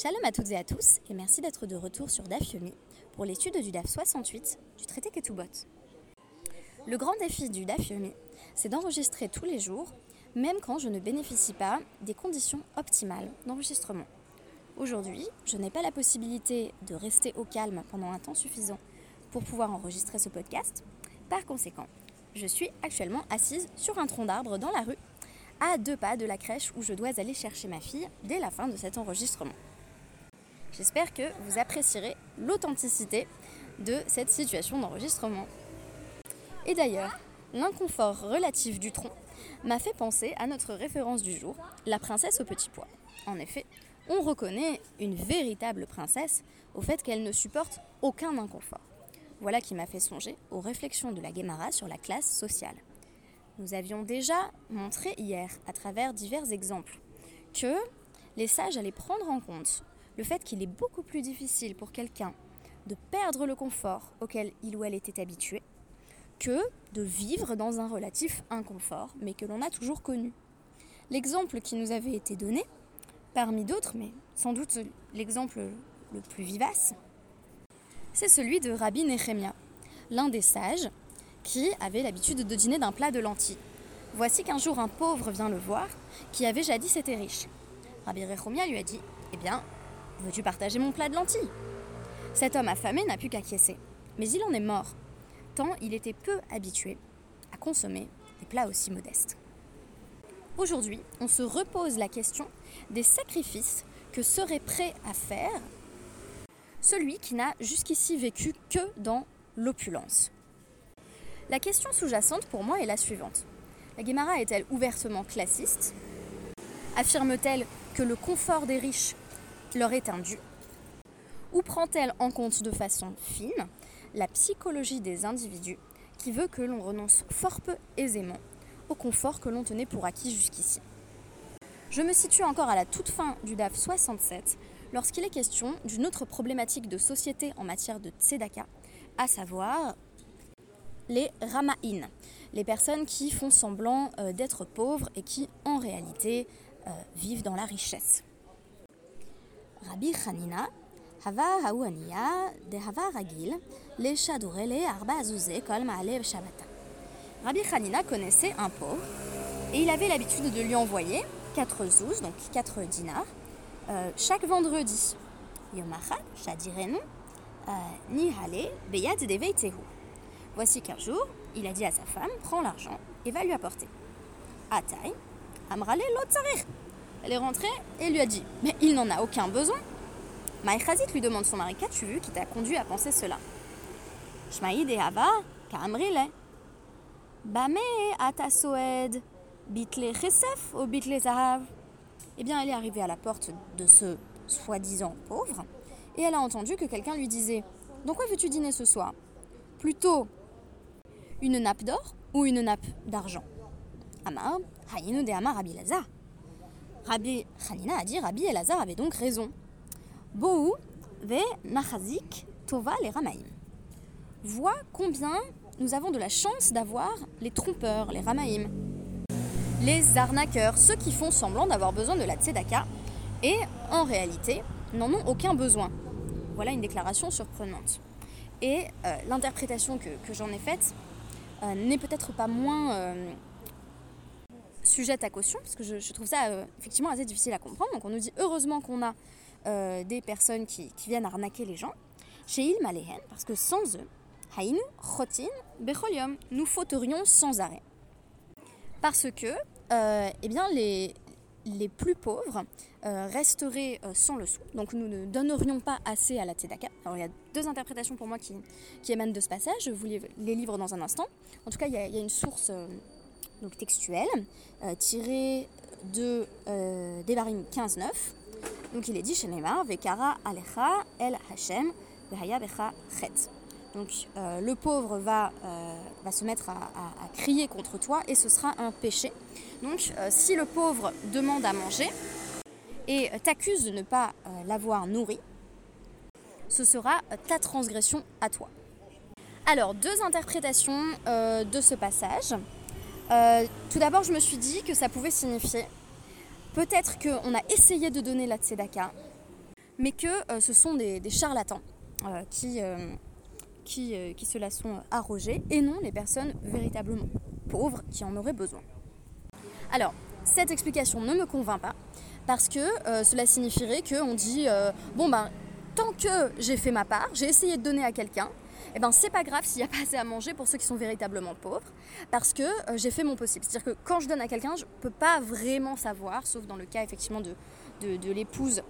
Shalom à toutes et à tous, et merci d'être de retour sur DAF Yomi pour l'étude du DAF 68 du traité Ketubot. Le grand défi du DAF Yomi, c'est d'enregistrer tous les jours, même quand je ne bénéficie pas des conditions optimales d'enregistrement. Aujourd'hui, je n'ai pas la possibilité de rester au calme pendant un temps suffisant pour pouvoir enregistrer ce podcast. Par conséquent, je suis actuellement assise sur un tronc d'arbre dans la rue, à deux pas de la crèche où je dois aller chercher ma fille dès la fin de cet enregistrement. J'espère que vous apprécierez l'authenticité de cette situation d'enregistrement. Et d'ailleurs, l'inconfort relatif du tronc m'a fait penser à notre référence du jour, la princesse au petit pois. En effet, on reconnaît une véritable princesse au fait qu'elle ne supporte aucun inconfort. Voilà qui m'a fait songer aux réflexions de la Guémara sur la classe sociale. Nous avions déjà montré hier, à travers divers exemples, que les sages allaient prendre en compte le fait qu'il est beaucoup plus difficile pour quelqu'un de perdre le confort auquel il ou elle était habitué que de vivre dans un relatif inconfort, mais que l'on a toujours connu. L'exemple qui nous avait été donné, parmi d'autres, mais sans doute l'exemple le plus vivace, c'est celui de Rabbi Nehemia, l'un des sages qui avait l'habitude de dîner d'un plat de lentilles. Voici qu'un jour un pauvre vient le voir, qui avait jadis été riche. Rabbi Nehemia lui a dit Eh bien, Veux-tu partager mon plat de lentilles? Cet homme affamé n'a pu qu'acquiescer. Mais il en est mort, tant il était peu habitué à consommer des plats aussi modestes. Aujourd'hui, on se repose la question des sacrifices que serait prêt à faire celui qui n'a jusqu'ici vécu que dans l'opulence. La question sous-jacente pour moi est la suivante. La Guémara est-elle ouvertement classiste? Affirme-t-elle que le confort des riches leur est indu Ou prend-elle en compte de façon fine la psychologie des individus qui veut que l'on renonce fort peu aisément au confort que l'on tenait pour acquis jusqu'ici? Je me situe encore à la toute fin du DAF 67 lorsqu'il est question d'une autre problématique de société en matière de tzedaka, à savoir les rama'in, les personnes qui font semblant euh, d'être pauvres et qui en réalité euh, vivent dans la richesse. Rabbi Hanina, Hava Haouania, de Hava Ragil, les Shadurele, Arba Azouze, Kol Maale Shabata. Rabbi Hanina connaissait un pauvre et il avait l'habitude de lui envoyer 4 zouz, donc 4 dinars, euh, chaque vendredi. Yomacha, Shadirenu, euh, Nihale, Beyad Deveitehu. Voici qu'un jour, il a dit à sa femme Prends l'argent et va lui apporter. Ataï, Amrale Lotzarir. Elle est rentrée et lui a dit Mais il n'en a aucun besoin. Maïchazit lui demande son mari Qu'as-tu vu qui t'a conduit à penser cela? Shmaïd et Hava, Kamrile. Bame chesef ou zahav. Eh bien, elle est arrivée à la porte de ce soi-disant pauvre et elle a entendu que quelqu'un lui disait Dans quoi veux-tu dîner ce soir? Plutôt une nappe d'or ou une nappe d'argent Amar, de Amar. Rabbi Hanina a dit Rabbi Elazar avait donc raison. Bohu ve nachazik tova les ramaim. Vois combien nous avons de la chance d'avoir les trompeurs, les ramaim, les arnaqueurs, ceux qui font semblant d'avoir besoin de la tzedaka et en réalité n'en ont aucun besoin. Voilà une déclaration surprenante. Et euh, l'interprétation que, j'en ai faite euh, n'est peut-être pas moins euh, sujette à caution, parce que je, trouve ça euh, effectivement assez difficile à comprendre. Donc on nous dit heureusement qu'on a euh, des personnes qui, viennent arnaquer les gens. Chez Il Malehen, parce que sans eux, Haïnu, Chotin, Becholium, nous fauterions sans arrêt. Parce que euh, eh bien, les, les plus pauvres resteraient sans le sou. Donc nous ne donnerions pas assez à la tzedaka. Alors il y a deux interprétations pour moi qui, qui émanent de ce passage. Je vous les, livre dans un instant. En tout cas, il y a une source donc textuel, euh, tiré de euh, Devarim 15.9. Donc il est dit chez Neymar, Vekara Alecha El Hashem Vehaya. Donc euh, le pauvre va, euh, se mettre à, crier contre toi et ce sera un péché. Donc si le pauvre demande à manger et t'accuse de ne pas l'avoir nourri, ce sera ta transgression à toi. Alors deux interprétations de ce passage. Euh, tout d'abord, je me suis dit que ça pouvait signifier peut-être qu'on a essayé de donner la tzedaka, mais que ce sont des, charlatans qui, qui, qui se la sont arrogés, et non les personnes véritablement pauvres qui en auraient besoin. Alors, cette explication ne me convainc pas, parce que cela signifierait qu'on dit, bon ben, tant que j'ai fait ma part, j'ai essayé de donner à quelqu'un, eh ben c'est pas grave s'il n'y a pas assez à manger pour ceux qui sont véritablement pauvres, parce que euh, j'ai fait mon possible. C'est-à-dire que quand je donne à quelqu'un, je peux pas vraiment savoir, sauf dans le cas effectivement de, de, l'épouse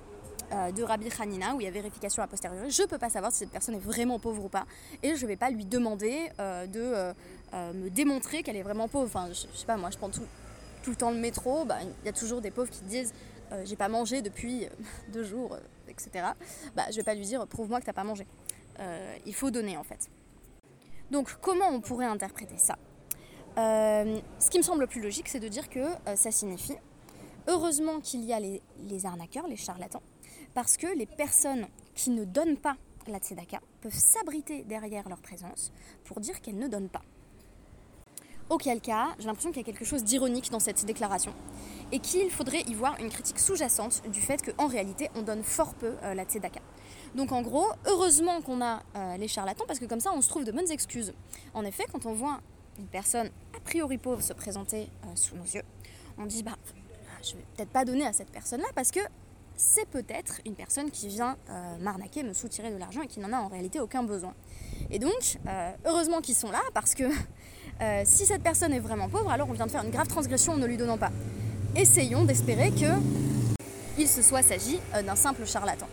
euh, de Rabbi Hanina, où il y a vérification a posteriori, je peux pas savoir si cette personne est vraiment pauvre ou pas, et je vais pas lui demander euh, de me démontrer qu'elle est vraiment pauvre. Enfin, je, sais pas, moi je prends tout, tout le temps le métro, bah, il y a toujours des pauvres qui disent j'ai pas mangé depuis deux jours, etc. Bah, je vais pas lui dire prouve-moi que t'as pas mangé. Euh, il faut donner en fait. Donc comment on pourrait interpréter ça? Euh, Ce qui me semble le plus logique, c'est de dire que euh, ça signifie heureusement qu'il y a les, arnaqueurs, les charlatans, parce que les personnes qui ne donnent pas la tzedaka peuvent s'abriter derrière leur présence pour dire qu'elles ne donnent pas. Auquel cas, j'ai l'impression qu'il y a quelque chose d'ironique dans cette déclaration et qu'il faudrait y voir une critique sous-jacente du fait qu'en réalité, on donne fort peu la tzedaka. Donc en gros, heureusement qu'on a euh, les charlatans parce que comme ça on se trouve de bonnes excuses. En effet, quand on voit une personne a priori pauvre se présenter euh, sous nos yeux, on dit bah je vais peut-être pas donner à cette personne-là parce que c'est peut-être une personne qui vient euh, m'arnaquer, me soutirer de l'argent et qui n'en a en réalité aucun besoin. Et donc, heureusement qu'ils sont là parce que si cette personne est vraiment pauvre, alors on vient de faire une grave transgression en ne lui donnant pas. Essayons d'espérer que il se soit s'agit d'un simple charlatan.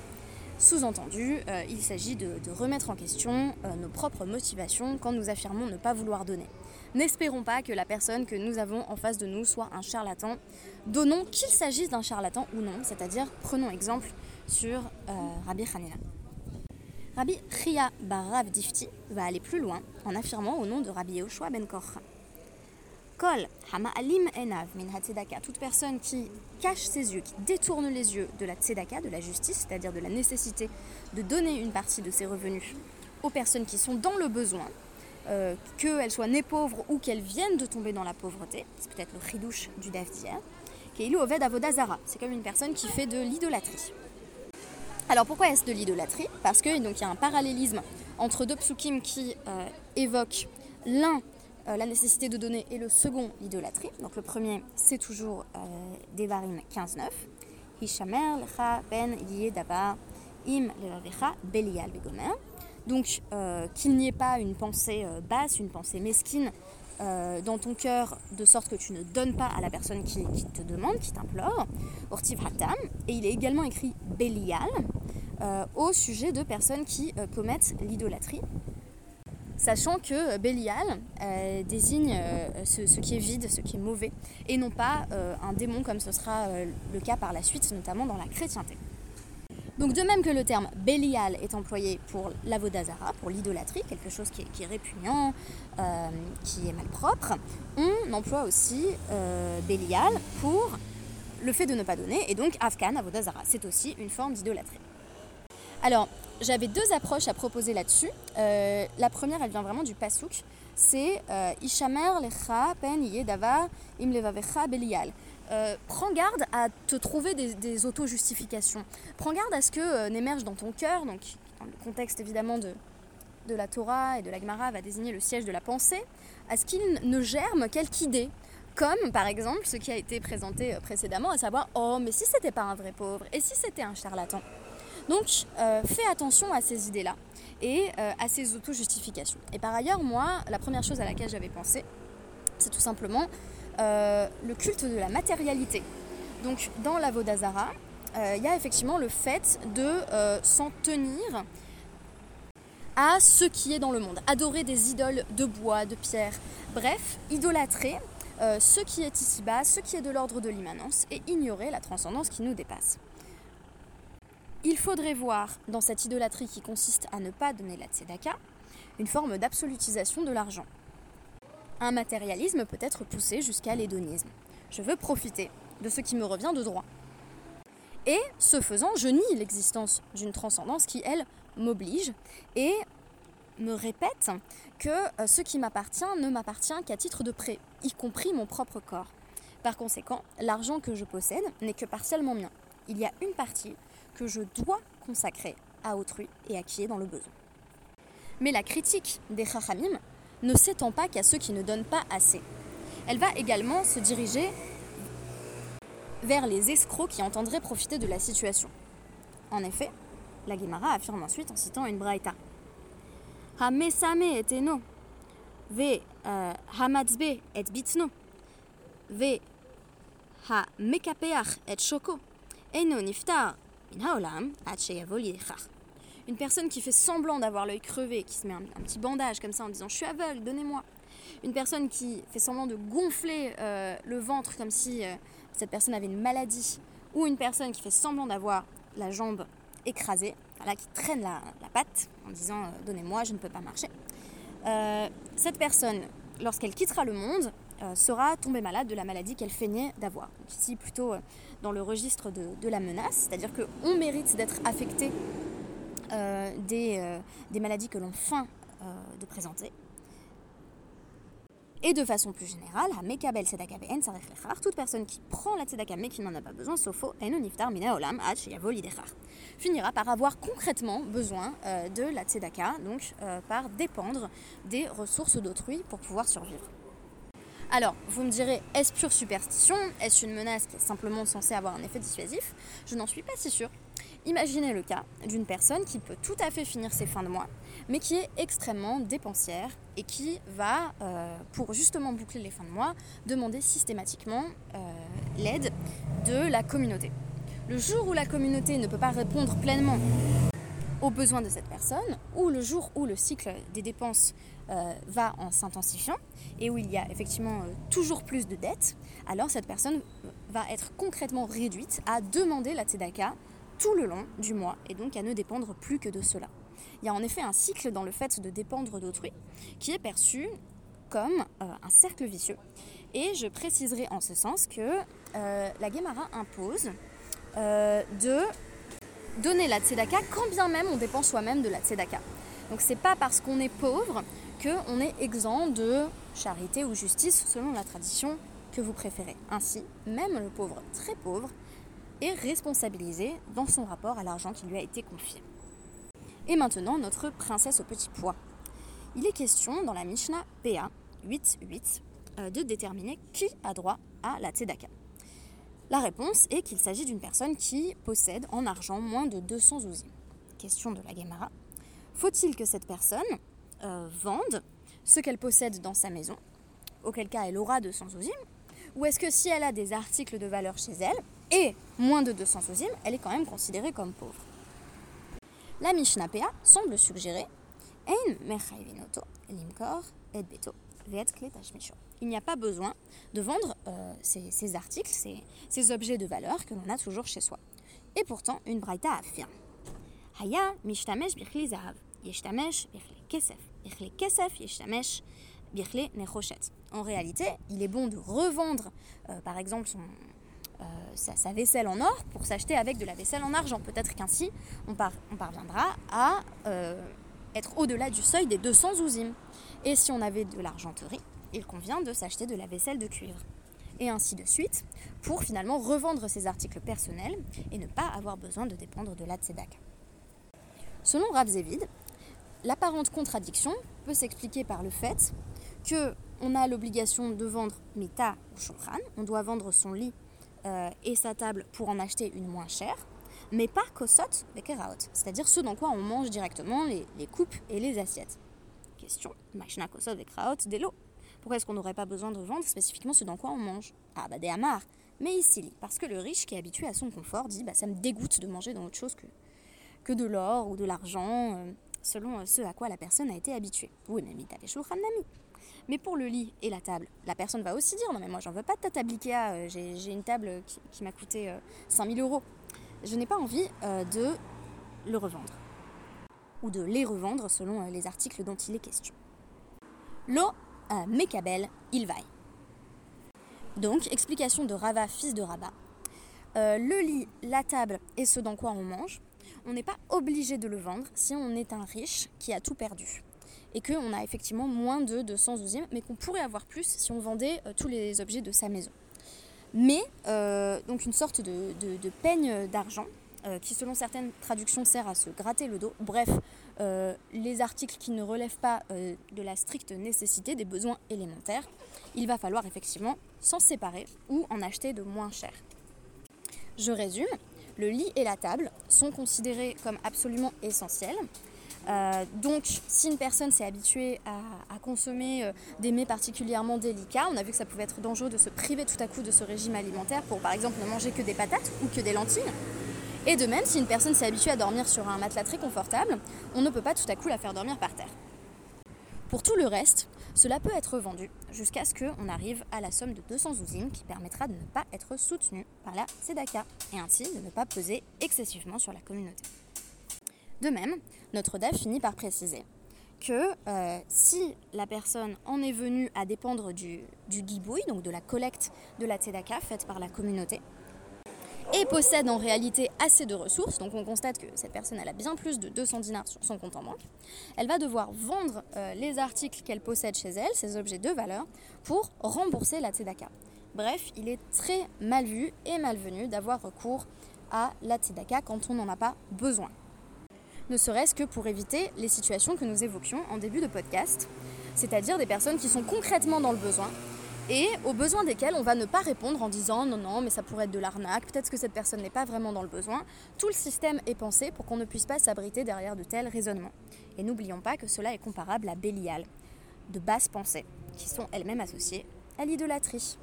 Sous-entendu, euh, il s'agit de, remettre en question euh, nos propres motivations quand nous affirmons ne pas vouloir donner. N'espérons pas que la personne que nous avons en face de nous soit un charlatan. Donnons qu'il s'agisse d'un charlatan ou non, c'est-à-dire prenons exemple sur euh, Rabbi Hanina. Rabbi Chia Barav Difti va aller plus loin en affirmant au nom de Rabbi Yoshua ben Korcha Kol Hama'alim Enav min tzedaka, toute personne qui cache ses yeux, qui détourne les yeux de la tzedaka, de la justice, c'est-à-dire de la nécessité de donner une partie de ses revenus aux personnes qui sont dans le besoin, euh, qu'elles soient nées pauvres ou qu'elles viennent de tomber dans la pauvreté, c'est peut-être le ridouche du Daf d'hier, Keilu Oved Avodazara, c'est comme une personne qui fait de l'idolâtrie. Alors pourquoi est-ce de l'idolâtrie? Parce qu'il y a un parallélisme entre deux psukim qui euh, évoquent l'un la nécessité de donner et le second l'idolâtrie. Donc le premier c'est toujours euh, Devarim 15.9. Hishamer lecha ben im belial begomer. Donc euh, qu'il n'y ait pas une pensée basse, une pensée mesquine dans ton cœur, de sorte que tu ne donnes pas à la personne qui, te demande, qui t'implore. Ortiv hatam. Et il est également écrit belial au sujet de personnes qui commettent l'idolâtrie sachant que euh, Bélial euh, désigne euh, ce, qui est vide, ce qui est mauvais, et non pas un démon comme ce sera le cas par la suite, notamment dans la chrétienté. Donc de même que le terme Bélial est employé pour l'avodazara, pour l'idolâtrie, quelque chose qui est, répugnant, qui est malpropre, on emploie aussi Bélial pour le fait de ne pas donner, et donc Afkan, avodazara, c'est aussi une forme d'idolâtrie. Alors, j'avais deux approches à proposer là-dessus. Euh, la première, elle vient vraiment du pasouk. C'est euh, Ishamer lecha pen yedava im belial. Euh, prends garde à te trouver des, auto-justifications. Prends garde à ce que n'émerge dans ton cœur, donc dans le contexte évidemment de, de la Torah et de la Gemara va désigner le siège de la pensée, à ce qu'il ne germe quelque idée. Comme par exemple ce qui a été présenté précédemment, à savoir Oh, mais si c'était pas un vrai pauvre, et si c'était un charlatan? Donc, euh, fais attention à ces idées-là et euh, à ces auto-justifications. Et par ailleurs, moi, la première chose à laquelle j'avais pensé, c'est tout simplement euh, le culte de la matérialité. Donc, dans la Vodazara, il y a effectivement le fait de s'en tenir à ce qui est dans le monde, adorer des idoles de bois, de pierre, bref, idolâtrer ce qui est ici-bas, ce qui est de l'ordre de l'immanence, et ignorer la transcendance qui nous dépasse. Il faudrait voir dans cette idolâtrie qui consiste à ne pas donner la tzedaka une forme d'absolutisation de l'argent. Un matérialisme peut être poussé jusqu'à l'hédonisme. Je veux profiter de ce qui me revient de droit. Et ce faisant, je nie l'existence d'une transcendance qui, elle, m'oblige et me répète que euh, ce qui m'appartient ne m'appartient qu'à titre de prêt, y compris mon propre corps. Par conséquent, l'argent que je possède n'est que partiellement mien. Il y a une partie que je dois consacrer à autrui et à qui est dans le besoin. Mais la critique des Chachamim ne s'étend pas qu'à ceux qui ne donnent pas assez. Elle va également se diriger vers les escrocs qui entendraient profiter de la situation. En effet, la Gemara affirme ensuite en citant une braïta. mesame et eno, ve euh, hamatzbe et bitno, ve mekapeach et eno niftar Une personne qui fait semblant d'avoir l'œil crevé, qui se met un, petit bandage comme ça en disant je suis aveugle, donnez-moi. Une personne qui fait semblant de gonfler euh, le ventre comme si euh, cette personne avait une maladie, ou une personne qui fait semblant d'avoir la jambe écrasée, voilà, qui traîne la, patte en disant euh, donnez-moi, je ne peux pas marcher. Cette personne, lorsqu'elle quittera le monde, sera tombée malade de la maladie qu'elle feignait d'avoir. Ici, plutôt dans le registre de, la menace, c'est-à-dire qu'on mérite d'être affecté des, des, maladies que l'on feint de présenter. Et de façon plus générale, toute personne qui prend la tzedaka mais qui n'en a pas besoin, sauf finira par avoir concrètement besoin euh, de la tzedaka, donc euh, par dépendre des ressources d'autrui pour pouvoir survivre. Alors, vous me direz, est-ce pure superstition? Est-ce une menace qui est simplement censée avoir un effet dissuasif? Je n'en suis pas si sûre. Imaginez le cas d'une personne qui peut tout à fait finir ses fins de mois, mais qui est extrêmement dépensière et qui va, euh, pour justement boucler les fins de mois, demander systématiquement euh, l'aide de la communauté. Le jour où la communauté ne peut pas répondre pleinement aux besoins de cette personne, ou le jour où le cycle des dépenses euh, va en s'intensifiant et où il y a effectivement toujours plus de dettes, alors cette personne va être concrètement réduite à demander la tzedaka tout le long du mois et donc à ne dépendre plus que de cela. Il y a en effet un cycle dans le fait de dépendre d'autrui qui est perçu comme euh, un cercle vicieux. Et je préciserai en ce sens que euh, la Gemara impose euh, de donner la tzedaka quand bien même on dépend soi-même de la tzedaka. Donc c'est pas parce qu'on est pauvre qu'on est exempt de charité ou justice selon la tradition que vous préférez. Ainsi, même le pauvre très pauvre est responsabilisé dans son rapport à l'argent qui lui a été confié. Et maintenant, notre princesse au petit pois. Il est question dans la Mishnah PA 8.8 euh, de déterminer qui a droit à la tzedaka. La réponse est qu'il s'agit d'une personne qui possède en argent moins de 200 ouzim. Question de la Gemara. Faut-il que cette personne euh, vende ce qu'elle possède dans sa maison, auquel cas elle aura 200 ouzim, ou est-ce que si elle a des articles de valeur chez elle, et moins de 200 ouzim, elle est quand même considérée comme pauvre. La Mishnah semble suggérer il n'y a pas besoin de vendre euh, ces, articles, ces, objets de valeur que l'on a toujours chez soi. Et pourtant, une braïta affirme. Haya mishtamesh zahav, yeshtamesh kesef, En réalité, il est bon de revendre, euh, par exemple, euh, sa, vaisselle en or pour s'acheter avec de la vaisselle en argent. Peut-être qu'ainsi, on, parviendra à euh, être au-delà du seuil des 200 ouzim. Et si on avait de l'argenterie, il convient de s'acheter de la vaisselle de cuivre. Et ainsi de suite, pour finalement revendre ses articles personnels et ne pas avoir besoin de dépendre de la. Selon Rav l'apparente contradiction peut s'expliquer par le fait que on a l'obligation de vendre mita ou shulchan, on doit vendre son lit euh, et sa table pour en acheter une moins chère, mais pas kosot vekeraot, c'est-à-dire ceux dans quoi on mange directement les, coupes et les assiettes. Question, machina kosot vekeraot l'eau. Pourquoi est-ce qu'on n'aurait pas besoin de vendre spécifiquement ce dans quoi on mange? Ah bah des amars. Mais ici, parce que le riche qui est habitué à son confort dit bah ça me dégoûte de manger dans autre chose que, que de l'or ou de l'argent, euh, selon euh, ce à quoi la personne a été habituée. Oui, mais. Mais pour le lit et la table, la personne va aussi dire non mais moi j'en veux pas de ta table Ikea, euh, j'ai une table qui, m'a coûté 5000 euh, euros. Je n'ai pas envie de le revendre. Ou de les revendre selon les articles dont il est question. L'eau, Mekabel, il vaille. Donc, explication de Rava, fils de Rabat. le lit, la table et ce dans quoi on mange, on n'est pas obligé de le vendre si on est un riche qui a tout perdu et qu'on a effectivement moins de 200 douzièmes, mais qu'on pourrait avoir plus si on vendait euh, tous les objets de sa maison. Mais, euh, donc une sorte de, peigne d'argent euh, qui selon certaines traductions sert à se gratter le dos. Bref, les articles qui ne relèvent pas de la stricte nécessité des besoins élémentaires, il va falloir effectivement s'en séparer ou en acheter de moins cher. Je résume, le lit et la table sont considérés comme absolument essentiels. Euh, donc, si une personne s'est habituée à, consommer euh, des mets particulièrement délicats, on a vu que ça pouvait être dangereux de se priver tout à coup de ce régime alimentaire pour, par exemple, ne manger que des patates ou que des lentilles. Et de même, si une personne s'est habituée à dormir sur un matelas très confortable, on ne peut pas tout à coup la faire dormir par terre. Pour tout le reste, cela peut être vendu jusqu'à ce qu'on arrive à la somme de 200 usines qui permettra de ne pas être soutenu par la SEDACA et ainsi de ne pas peser excessivement sur la communauté. De même, notre DAF finit par préciser que euh, si la personne en est venue à dépendre du, du guibouille, donc de la collecte de la tzedaka faite par la communauté, et possède en réalité assez de ressources, donc on constate que cette personne a bien plus de 200 dinars sur son compte en banque, elle va devoir vendre euh, les articles qu'elle possède chez elle, ces objets de valeur, pour rembourser la tzedaka. Bref, il est très mal vu et malvenu d'avoir recours à la tzedaka quand on n'en a pas besoin. Ne serait-ce que pour éviter les situations que nous évoquions en début de podcast, c'est-à-dire des personnes qui sont concrètement dans le besoin et aux besoins desquels on va ne pas répondre en disant non, non, mais ça pourrait être de l'arnaque, peut-être que cette personne n'est pas vraiment dans le besoin. Tout le système est pensé pour qu'on ne puisse pas s'abriter derrière de tels raisonnements. Et n'oublions pas que cela est comparable à Bélial, de basses pensées, qui sont elles-mêmes associées à l'idolâtrie.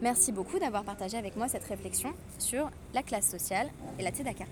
Merci beaucoup d'avoir partagé avec moi cette réflexion sur la classe sociale et la tzedaka.